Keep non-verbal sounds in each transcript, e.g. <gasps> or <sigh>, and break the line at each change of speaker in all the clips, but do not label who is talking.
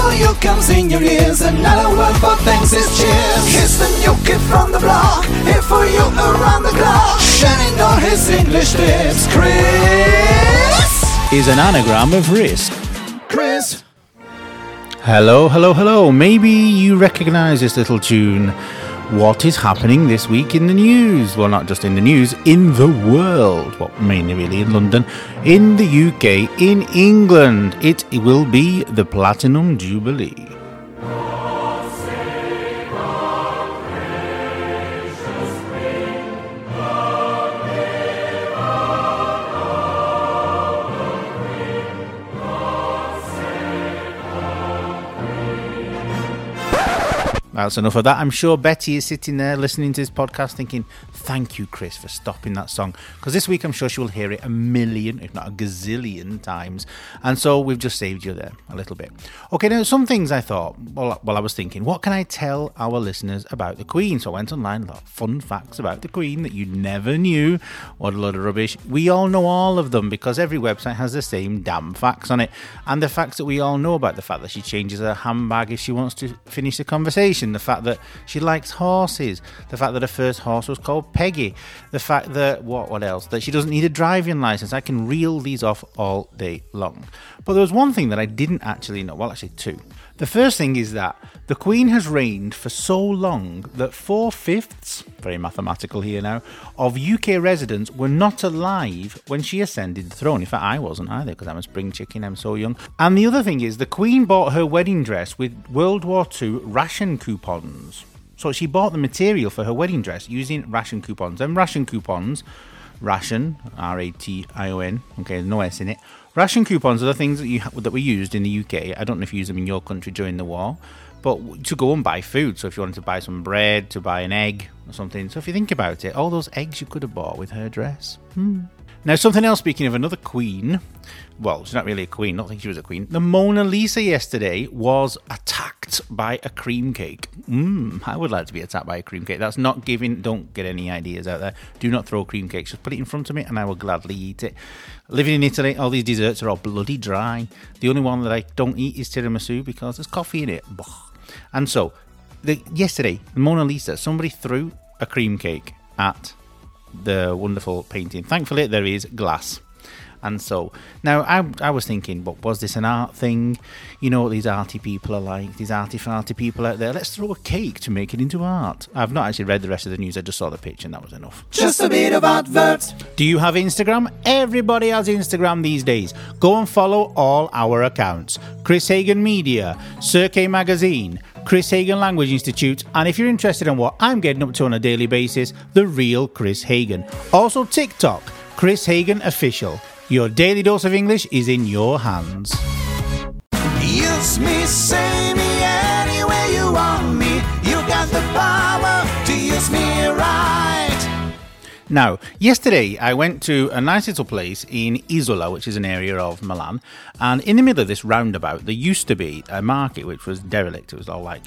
Here for you comes in your ears. Another word for thanks is cheers. Here's the new kid from the block. Here for you around the clock. Shining all his English tips. Chris.
Is an anagram of risk.
Chris.
Hello, hello, hello. Maybe you recognize this little tune. What is happening this week in the news? Well, not just in the news, in the world. Well, mainly really in London, in the UK, in England. It will be the Platinum Jubilee. That's enough of that. I'm sure Betty is sitting there listening to this podcast thinking, thank you, Chris, for stopping that song. Because this week I'm sure she will hear it a million, if not a gazillion times. And so we've just saved you there a little bit. Okay, now some things I thought, while I was thinking, what can I tell our listeners about the Queen? So I went online, a lot of fun facts about the Queen that you never knew. What a load of rubbish. We all know all of them because every website has the same damn facts on it. And the facts that we all know about the fact that she changes her handbag if she wants to finish the conversation, the fact that she likes horses, the fact that her first horse was called Peggy, the fact that what what else? That she doesn't need a driving license. I can reel these off all day long. But there was one thing that I didn't actually know. Well, actually two. The first thing is that the Queen has reigned for so long that four fifths, very mathematical here now, of UK residents were not alive when she ascended the throne. In fact, I wasn't either because I'm a spring chicken, I'm so young. And the other thing is, the Queen bought her wedding dress with World War II ration coupons. So she bought the material for her wedding dress using ration coupons. And ration coupons, ration, R A T I O N, okay, no S in it. Ration coupons are the things that you that were used in the UK. I don't know if you use them in your country during the war, but to go and buy food. So if you wanted to buy some bread, to buy an egg or something. So if you think about it, all those eggs you could have bought with her dress. Hmm. Now, something else, speaking of another queen, well, she's not really a queen, not think she was a queen. The Mona Lisa yesterday was attacked by a cream cake. Mmm, I would like to be attacked by a cream cake. That's not giving, don't get any ideas out there. Do not throw cream cakes. Just put it in front of me and I will gladly eat it. Living in Italy, all these desserts are all bloody dry. The only one that I don't eat is tiramisu because there's coffee in it. And so, the, yesterday, the Mona Lisa, somebody threw a cream cake at the wonderful painting. Thankfully, there is glass. And so now I, I was thinking, but was this an art thing? You know what these arty people are like, these arty farty people out there. Let's throw a cake to make it into art. I've not actually read the rest of the news, I just saw the picture and that was enough.
Just a bit of adverts.
Do you have Instagram? Everybody has Instagram these days. Go and follow all our accounts Chris Hagen Media, Cirque Magazine, Chris Hagen Language Institute, and if you're interested in what I'm getting up to on a daily basis, the real Chris Hagen. Also, TikTok, Chris Hagen Official. Your daily dose of English is in your hands.
Use me, say me anywhere you want me. You got the power to use me right.
Now, yesterday I went to a nice little place in Isola, which is an area of Milan, and in the middle of this roundabout, there used to be a market which was derelict. It was all like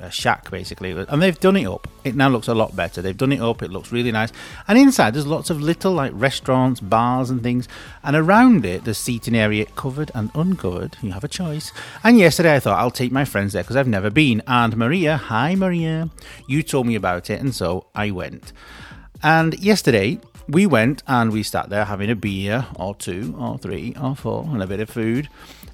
a, shack, basically, and they've done it up. It now looks a lot better. They've done it up. It looks really nice, and inside there's lots of little like restaurants, bars, and things, and around it there's seating area covered and uncovered. You have a choice. And yesterday I thought I'll take my friends there because I've never been. And Maria, hi Maria, you told me about it, and so I went. And yesterday we went and we sat there having a beer or two or three or four and a bit of food.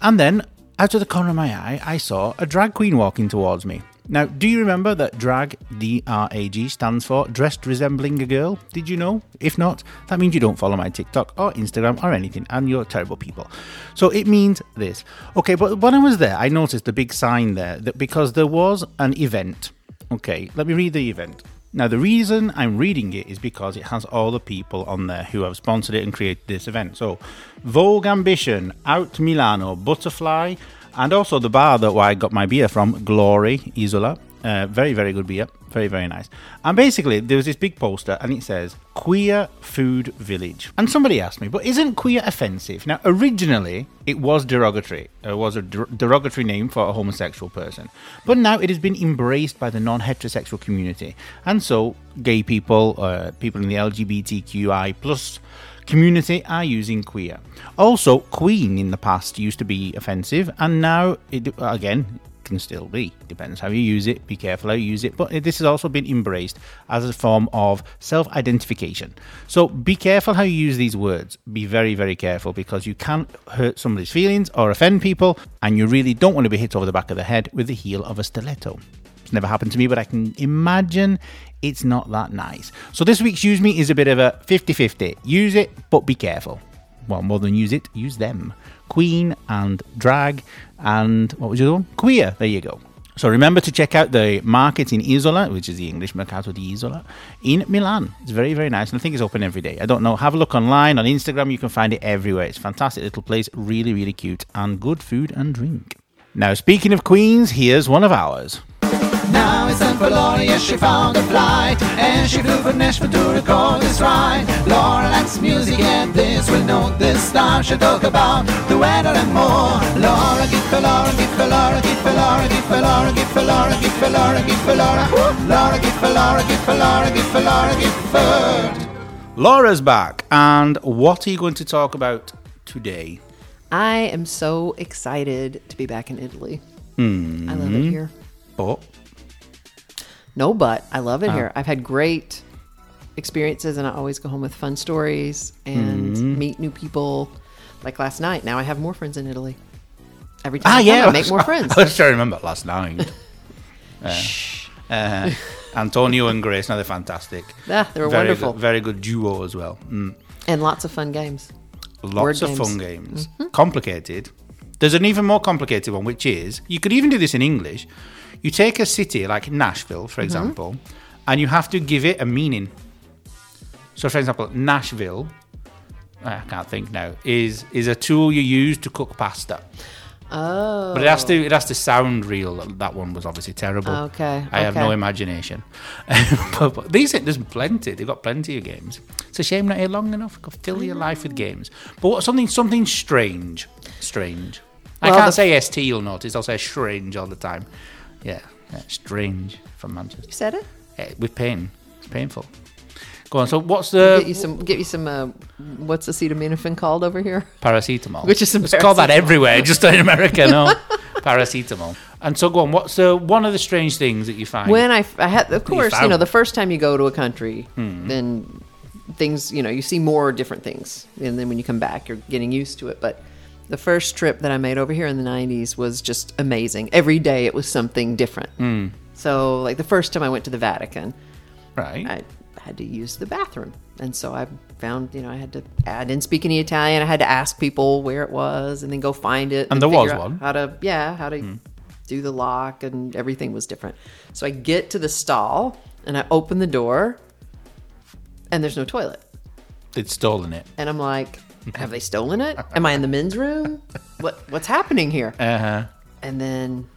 And then out of the corner of my eye, I saw a drag queen walking towards me. Now, do you remember that drag, D R A G, stands for dressed resembling a girl? Did you know? If not, that means you don't follow my TikTok or Instagram or anything, and you're terrible people. So it means this. Okay, but when I was there, I noticed a big sign there that because there was an event. Okay, let me read the event. Now, the reason I'm reading it is because it has all the people on there who have sponsored it and created this event. So, Vogue Ambition, Out Milano, Butterfly, And also the bar that I got my beer from, Glory Isola. Uh, very, very good beer. Very, very nice. And basically, there was this big poster and it says Queer Food Village. And somebody asked me, but isn't queer offensive? Now, originally, it was derogatory. It was a der- derogatory name for a homosexual person. But now it has been embraced by the non heterosexual community. And so, gay people, uh, people in the LGBTQI plus community are using queer. Also, queen in the past used to be offensive, and now it again can still be. Depends how you use it. Be careful how you use it. But this has also been embraced as a form of self-identification. So be careful how you use these words. Be very, very careful because you can hurt somebody's feelings or offend people, and you really don't want to be hit over the back of the head with the heel of a stiletto. It's never happened to me, but I can imagine it's not that nice. So this week's Use Me is a bit of a 50 50. Use it, but be careful. Well, more than use it, use them. Queen and drag and what was other one? Queer. There you go. So remember to check out the market in Isola, which is the English Mercato di Isola, in Milan. It's very, very nice, and I think it's open every day. I don't know. Have a look online on Instagram. You can find it everywhere. It's fantastic little place, really, really cute, and good food and drink. Now, speaking of queens, here's one of ours.
Now it's time for Laura, yes, she found a flight. And she flew from Nashville to record this ride. Laura likes music, and this will know this time. She'll talk about the weather and more. Laura, give for Laura, give for Laura, give for Laura, give for Laura, give for Laura, give for Laura, give for Laura. Laura, give for Laura, give for Laura, give for Laura, give for.
Laura's back, and what are you going to talk about today?
I am so excited to be back in Italy. I love it here.
But
No, but I love it here. I've had great experiences, and I always go home with fun stories and meet new people. Like last night, now I have more friends in Italy. Every time
ah,
I
yeah,
I make more <laughs> friends.
I was trying to remember last night. <laughs> Uh, uh, Antonio and Grace, now they're fantastic.
Yeah, they were
very
wonderful.
Good, very good duo as well. Mm.
and lots of fun games.
Lots
Word
of
games.
fun games. Complicated. There's an even more complicated one, which is you could even do this in English. You take a city like Nashville, for mm-hmm. example, and you have to give it a meaning. So, for example, Nashville, I can't think now, is is a tool you use to cook pasta.
Oh,
But it has to it has to sound real. That one was obviously terrible.
Okay,
I have no imagination. <laughs> but, but these there's plenty. They've got plenty of games. It's a shame not here long enough. Fill your life with mm. games. But what, something something strange, strange. I can't
the-
say st. You'll notice. I'll say strange all the time. Yeah, yeah strange from Manchester.
you said it.
Yeah, with pain. It's painful. Go on. So what's the
get you some. Get you some. Uh, what's acetaminophen called over here?
paracetamol?
Which is
it's called that everywhere, just in America. No, <laughs> paracetamol. And so go on. What's the one of the strange things that you find?
When I, I had, of course, you, know, the first time you go to a country,
Hmm.
then things, you know, you see more different things, and then when you come back, you're getting used to it. But the first trip that I made over here in the '90s was just amazing. Every day it was something different.
Hmm.
So, like the first time I went to the Vatican,
right.
I had to use the bathroom. And so I found, you know, I had to, I didn't speak any Italian. I had to ask people where it was and then go find it.
And there was one?
How to, yeah, how to do the lock and everything was different. So I get to the stall and I open the door and there's no toilet.
They'd stolen it.
And I'm like, have they stolen it? Am I in the men's room? What What's happening here?
Uh huh.
And then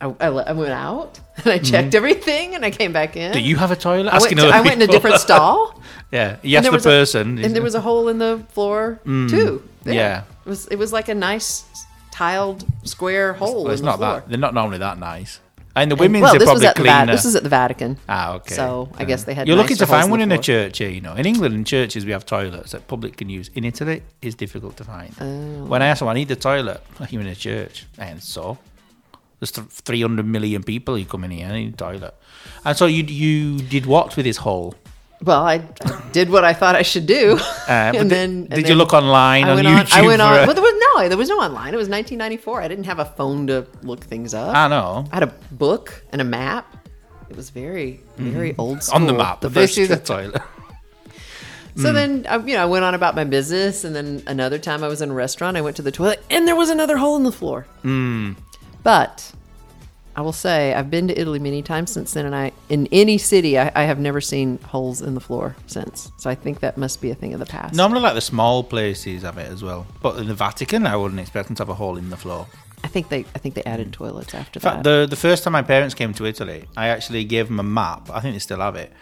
I, I, I went out <laughs> and I checked everything and I came back in.
Mm-hmm. Do you have a toilet?
I went, to- I went in a different stall. <laughs>
yeah. You asked
there
the
was a-
person.
and there was a hole in the floor too. there.
Mm. yeah.
it was it was like a nice tiled square hole
Well, it's not
floor.
that. They're not normally that nice. And the
And-
women's
well,
are
this was
probably
at the Vatican.
cleaner.
This is at the Vatican.
ah, okay.
So I guess they had.
You're lucky
nicer
to find one in
the
a church here. You know, in England, in churches we have toilets that public can use. In Italy, it's difficult to find.
Oh.
When I ask them, I need the toilet. <laughs> You're in a church, and so there's 300 million people who come in here. I need a toilet. And so you you did what with this hole?
Well, I, I did what I thought I should do,
Uh, <laughs>
and then and
did you look online
I
on
went
YouTube?
on. I went on.
a-
Well, there was no. There was no online. It was 1994. I didn't have a phone to look things up.
I know.
I had a book and a map. It was very, very old school.
On the map, the
first
first toilet. <laughs> <laughs>
So then, I, you know, I went on about my business, and then another time I was in a restaurant, I went to the toilet, and there was another hole in the floor.
Hmm.
But I will say, I've been to Italy many times since then, and I, in any city, I, I have never seen holes in the floor since. So I think that must be a thing of the past.
Normally, like the small places have it as well, but in the Vatican, I wouldn't expect them to have a hole in the floor.
I think they I think they added toilets after
In fact,
that.
the the first time my parents came to Italy, I actually gave them a map. I think they still have it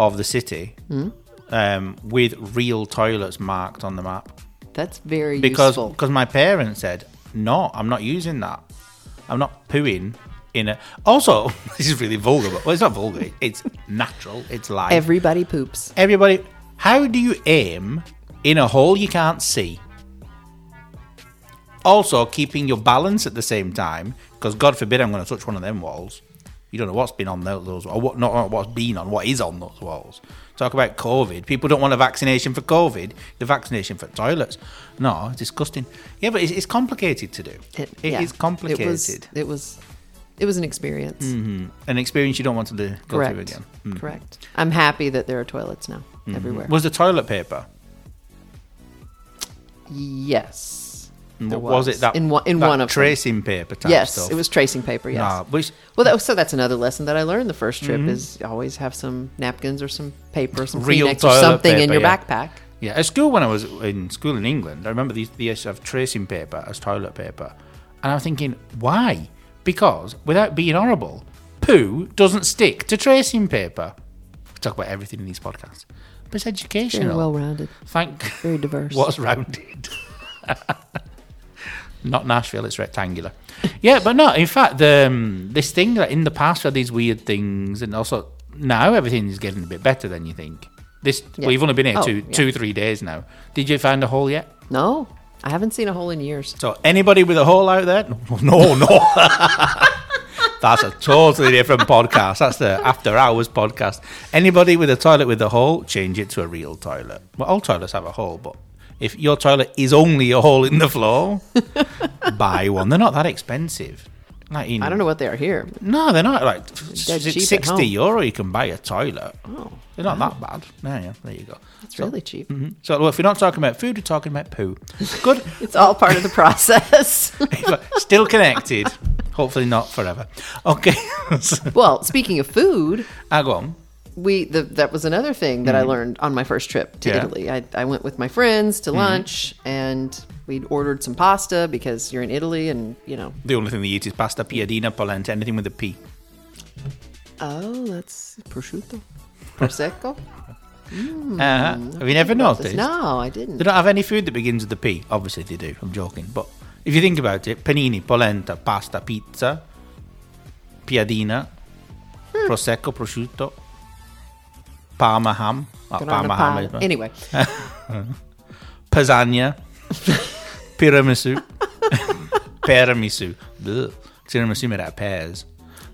of the city
Hmm?
um, with real toilets marked on the map
That's very
because
useful.
because my parents said no, I'm not using that. I'm not pooing in a. Also, <laughs> this is really vulgar, but well, it's not vulgar. It's natural. It's life.
Everybody poops.
Everybody, how do you aim in a hole you can't see? Also, keeping your balance at the same time, because God forbid I'm going to touch one of them walls. You don't know what's been on tho- those, or what not what's been on, what is on those walls. Talk about COVID. People don't want a vaccination for COVID. The vaccination for toilets. No, it's disgusting. Yeah, but it's, it's complicated to do. It is
yeah.
complicated.
It was, it was it was an experience.
An experience you don't want to do, go
Correct.
through again. Mm.
Correct. I'm happy that there are toilets now everywhere.
Was the toilet paper?
yes. There
was. it that
in one in
that
one of them.
tracing paper type
Yes,
stuff?
it was tracing paper. Yes.
Nah, which
Well, that, so that's another lesson that I learned the first
Mm-hmm.
trip is always have some napkins or some paper, some
Real
Kleenex or something in your
yeah.
backpack.
Yeah, at school when I was in school in England, I remember they used to tracing paper as toilet paper, and I'm thinking, why? Because without being horrible, poo doesn't stick to tracing paper. We talk about everything in these podcasts, but it's
Very
educational.
well rounded,
Thank
very diverse.
what's rounded. <laughs> Not Nashville, it's rectangular. Yeah, but no, in fact, the, um, this thing that in the past had these weird things, and also now everything is getting a bit better than you think. This
Yeah.
well, you've only been here
Oh,
two,
yeah.
two, three days now. Did you find a hole yet?
No, I haven't seen a hole in years.
So anybody with a hole out there? <laughs> No, no. <laughs> That's a totally different podcast. That's the after hours podcast. Anybody with a toilet with a hole, change it to a real toilet. Well, all toilets have a hole, but if your toilet is only a hole in the floor, <laughs> buy one. They're not that expensive. In,
I don't know what they are here.
No, they're not like
at
sixty euro. You can buy a toilet.
Oh,
They're not that bad. Yeah, yeah. There you go.
it's really cheap.
Mhm. So well, if we're not talking about food, we're talking about poo. <laughs> Good.
It's all part of the process. <laughs>
Still connected. Hopefully not forever. Okay. <laughs>
well, speaking of food,
ah, go on.
We the, that was another thing that I learned on my first trip to
Mm-hmm. Yeah.
Italy. I, I went with my friends
Mm-hmm.
to lunch and we'd ordered some pasta because you're in Italy and you know.
The only thing they eat is pasta, piadina, polenta, anything with a P.
Oh, that's prosciutto, prosecco. <laughs>
Uh-huh. Have you never noticed?
No, I didn't.
They don't have any food that begins with a P. Obviously they do. I'm joking. But if you think about it, panini, polenta, pasta, pizza, piadina,
Hmm.
prosecco, prosciutto, parma ham. Oh, parma
pie.
ham.
Anyway, <laughs>
Pasagna, <laughs> tiramisu, <laughs> tiramisu. Tiramisu made out of pears.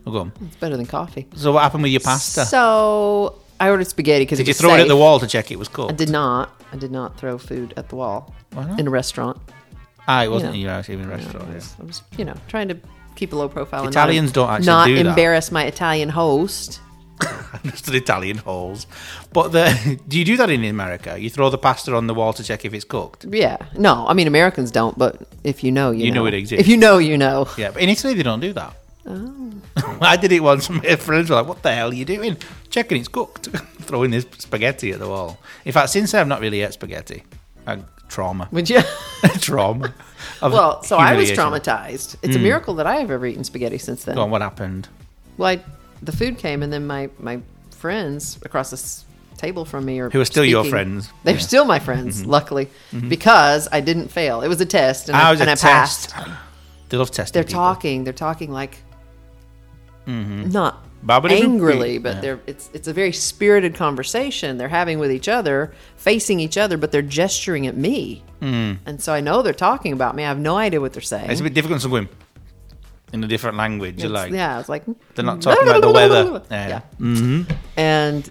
Go on.
it's better than coffee.
So what happened with your pasta?
So I ordered spaghetti because
Did you throw it at the wall to check it was cooked?
I did not. I did not throw food at the wall
Why not?
in a restaurant.
Ah, it wasn't
you
you
know.
actually in a restaurant.
was, I was, you know, trying to keep a low profile. and
Italians
not,
don't actually
not
do that.
embarrass my Italian host. <laughs>
An Italian holes. But the, do you do that in America? You throw the pasta on the wall to check if it's cooked.
Yeah, no, I mean Americans don't, but if you know, you,
You know it exists.
If you know, you know.
Yeah, but in Italy they don't do that.
Oh. <laughs>
I did it once. My friends were like, "What the hell are you doing? Checking it's cooked, <laughs> throwing this spaghetti at the wall." In fact, since then, I've not really ate spaghetti. I, trauma,
Would you?
trauma.
Well, so I was traumatized. It's a mm. miracle that I have ever eaten spaghetti since then.
Go on, what happened?
Well, I, the food came, and then my my friends across the table from me are
Who are still your friends.
They're
Yeah.
still my friends, luckily, because I didn't fail. It was a test, and
Ah,
I, and I passed. <gasps>
They love testing.
They're
people.
talking. They're talking like not
Babbity-boop-beep.
angrily, but
Yeah.
they're it's it's a very spirited conversation they're having with each other, facing each other, but they're gesturing at me, mm. and so I know they're talking about me. I have no idea what they're saying.
It's a bit difficult to going in a different language.
It's-
like,
yeah, it's like
they're not talking about the weather. <laughs> Yeah.
Yeah.
hmm
And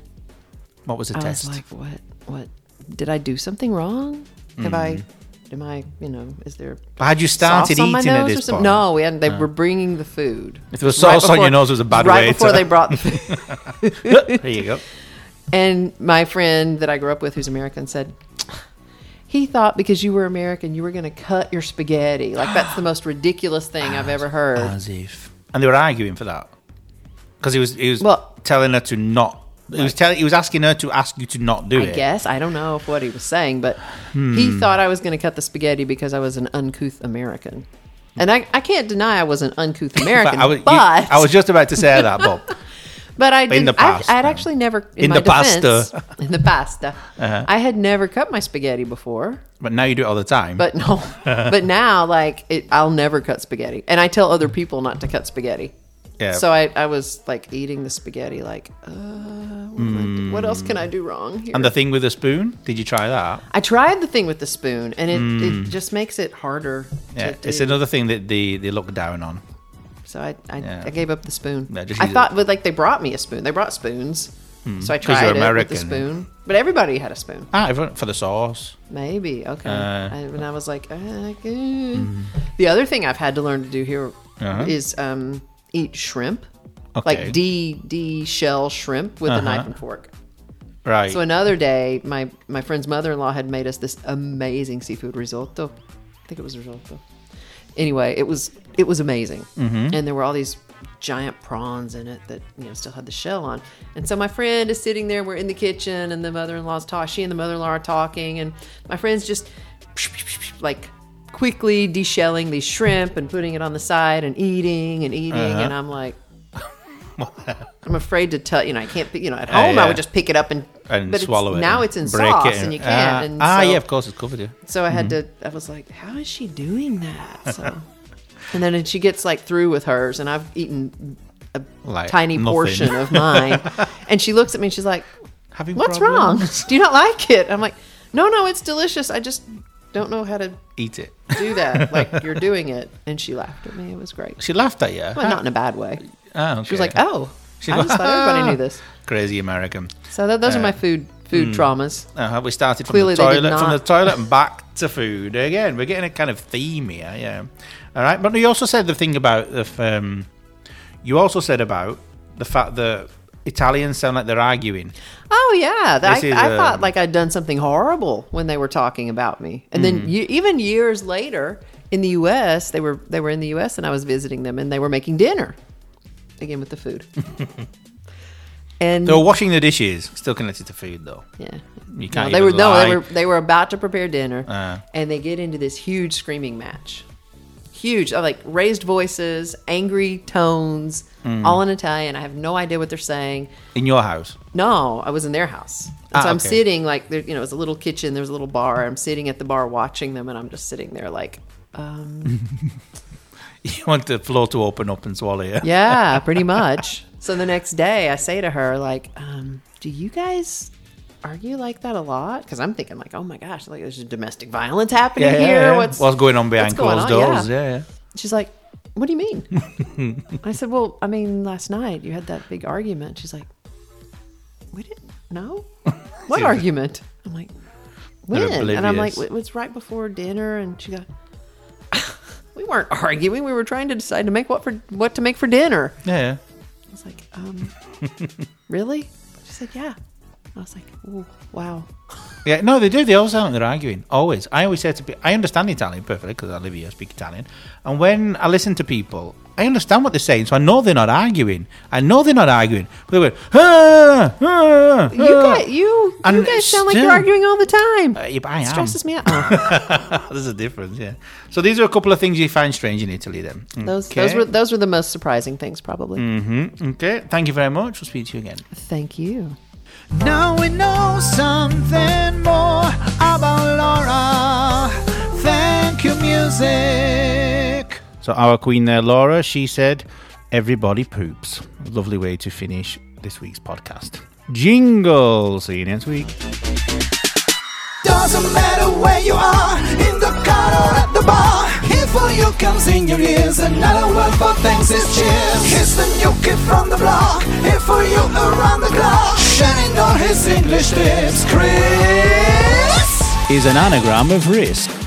What was the
I
test?
was like, what? What? Did I do something wrong? Have I?
Mm.
Am I? You know, is there
but had you started
sauce
eating at this point?
No, we hadn't. They were bringing the food.
If there was sauce on your nose, it was a bad
right
waiter.
before they brought the <laughs> food.
there you go.
And my friend that I grew up with, who's American, said he thought because you were American, you were going to cut your spaghetti. Like that's the most ridiculous thing I've ever heard.
As if. And they were arguing for that. Because he was he was
Well-
telling her to not. He was telling. He was asking her to ask you to not do it.
I
it.
guess I don't know if what he was saying, but
Hmm.
he thought I was going to cut the spaghetti because I was an uncouth American. And I, I can't deny I was an uncouth <laughs> American,
I was,
but
you- I was just about to say that, Bob. <laughs>
but I didn't,
the past,
I, I'd actually never in,
in
my
the pasta. <laughs>
in the pasta.
Uh-huh.
I had never cut my spaghetti before,
But now you do it all the time.
but no, <laughs> but now like it, I'll never cut spaghetti, and I tell other people not to cut spaghetti.
yeah.
So I, I was like eating the spaghetti, like, uh, what, do- what else can I do wrong here?
and the thing with the spoon, did you try that?
I tried the thing with the spoon, and it, it just makes it harder.
Yeah,
to do.
it's another thing that they, they look down on.
So I, I,
Yeah.
I gave up the spoon.
Yeah,
I thought, but like they brought me a spoon. They brought spoons, so I tried it with the spoon. But everybody had a spoon.
Ah, everyone- for the sauce.
Maybe okay.
Uh,
I, and I was like, uh, good. the other thing I've had to learn to do here is
Uh-huh.
um, eat shrimp,
Okay.
like de de shell shrimp with a knife
Uh-huh.
and fork.
right.
So another day, my my friend's mother in law had made us this amazing seafood risotto. I think it was risotto. Anyway, it was it was amazing,
Mm-hmm.
and there were all these giant prawns in it that you know still had the shell on. And so my friend is sitting there. We're in the kitchen, and the mother in law's talking. She and the mother in law are talking, and my friend's just like quickly deshelling these shrimp and putting it on the side and eating and eating.
Uh-huh.
And I'm like. <laughs> I'm afraid to tell you know I can't you know at home I
yeah.
would just pick it up and
and
but
swallow it.
now it's in sauce
it
and you can't
Ah,
and
ah yeah, of course, it's covered. Yeah.
so I had to I was like how is she doing that so <laughs> and then she gets like through with hers and I've eaten a
Like
tiny
nothing.
portion of <laughs> mine. And she looks at me and she's like
Having
what's
problems?
wrong? Do you not like it? I'm like no no it's delicious. I just don't know how to
Eat it.
do that. <laughs> Like you're doing it. And she laughed at me. It was great.
She laughed at you.
well not in a bad way.
Ah,
she was like oh
She
I just thought everybody knew this.
Crazy American.
so that, those are
Uh,
my food food traumas
Uh, we started from
Clearly
the
they did
toilet, from the
not.
toilet and back to food again. We're getting a kind of theme here, yeah. All right, but you also said the thing about the. f- Um, you also said about the fact that Italians sound like they're arguing.
Oh yeah,
This
I,
is,
I thought
um,
like I'd done something horrible when they were talking about me, and
Mm-hmm.
then ye- even years later in the U.S., they were they were in the U.S. and I was visiting them, and they were making dinner again with the food. <laughs> and
They were washing the dishes, still connected to food though.
yeah,
You can't.
they were
even
no, they were they were about to prepare dinner,
Uh.
and they get into this huge screaming match. Huge, uh, like raised voices, angry tones,
Mm.
all in Italian. I have no idea what they're saying.
in your house.
No, I was in their house.
Ah,
so I'm
okay.
sitting like there, you know, it was a little kitchen. There was a little bar. I'm sitting at the bar watching them, and I'm just sitting there like, um, <laughs>
You want the floor to open up and swallow you.
yeah, pretty much. So the next day, I say to her like, um, "Do you guys argue like that a lot?" Because I'm thinking like, "Oh my gosh, like there's domestic violence happening
Yeah, yeah,
here.
yeah.
What's
What's going on behind
going
closed
on?
doors?
Yeah.
Yeah. yeah.
She's like, "What do you mean?" <laughs> I said, "Well, I mean, last night you had that big argument." She's like, "We didn't know <laughs> what argument." I'm like, "When?" And I'm like, "It was right before dinner." And she got, <laughs> "We weren't arguing. We were trying to decide to make what for what to make for dinner."
yeah.
Was like, "Um, <laughs> really?" She said, "Yeah." I was like, oh, wow." <laughs>
Yeah, no, they do. They always sound like they're arguing. Always. I always say to people, I understand Italian perfectly because I live here, I speak Italian. And when I listen to people, I understand what they're saying, so I know they're not arguing. I know they're not arguing. But they went, ah, ah,
You
ah."
you,
And
you guys sound like you're arguing all the time.
Uh, yeah, I
It
am.
stresses me out. Oh. <laughs>
There's a difference, yeah. So these are a couple of things you find strange in Italy, then.
Those
okay.
those were those were the most surprising things, probably.
Mm-hmm. Okay. Thank you very much. We'll speak to you again.
Thank you.
Now we know something more about Laura. Thank you, music.
So our queen there, Laura, she said, "Everybody poops." Lovely way to finish this week's podcast. Jingle. See you next week.
Doesn't matter where you are, in the car or at the bar. Here for you comes in your ears. Another word for thanks is cheers. Here's the new kid from the block. Here for you around the clock. Shining all his English tips. Chris.
Is an anagram of risk.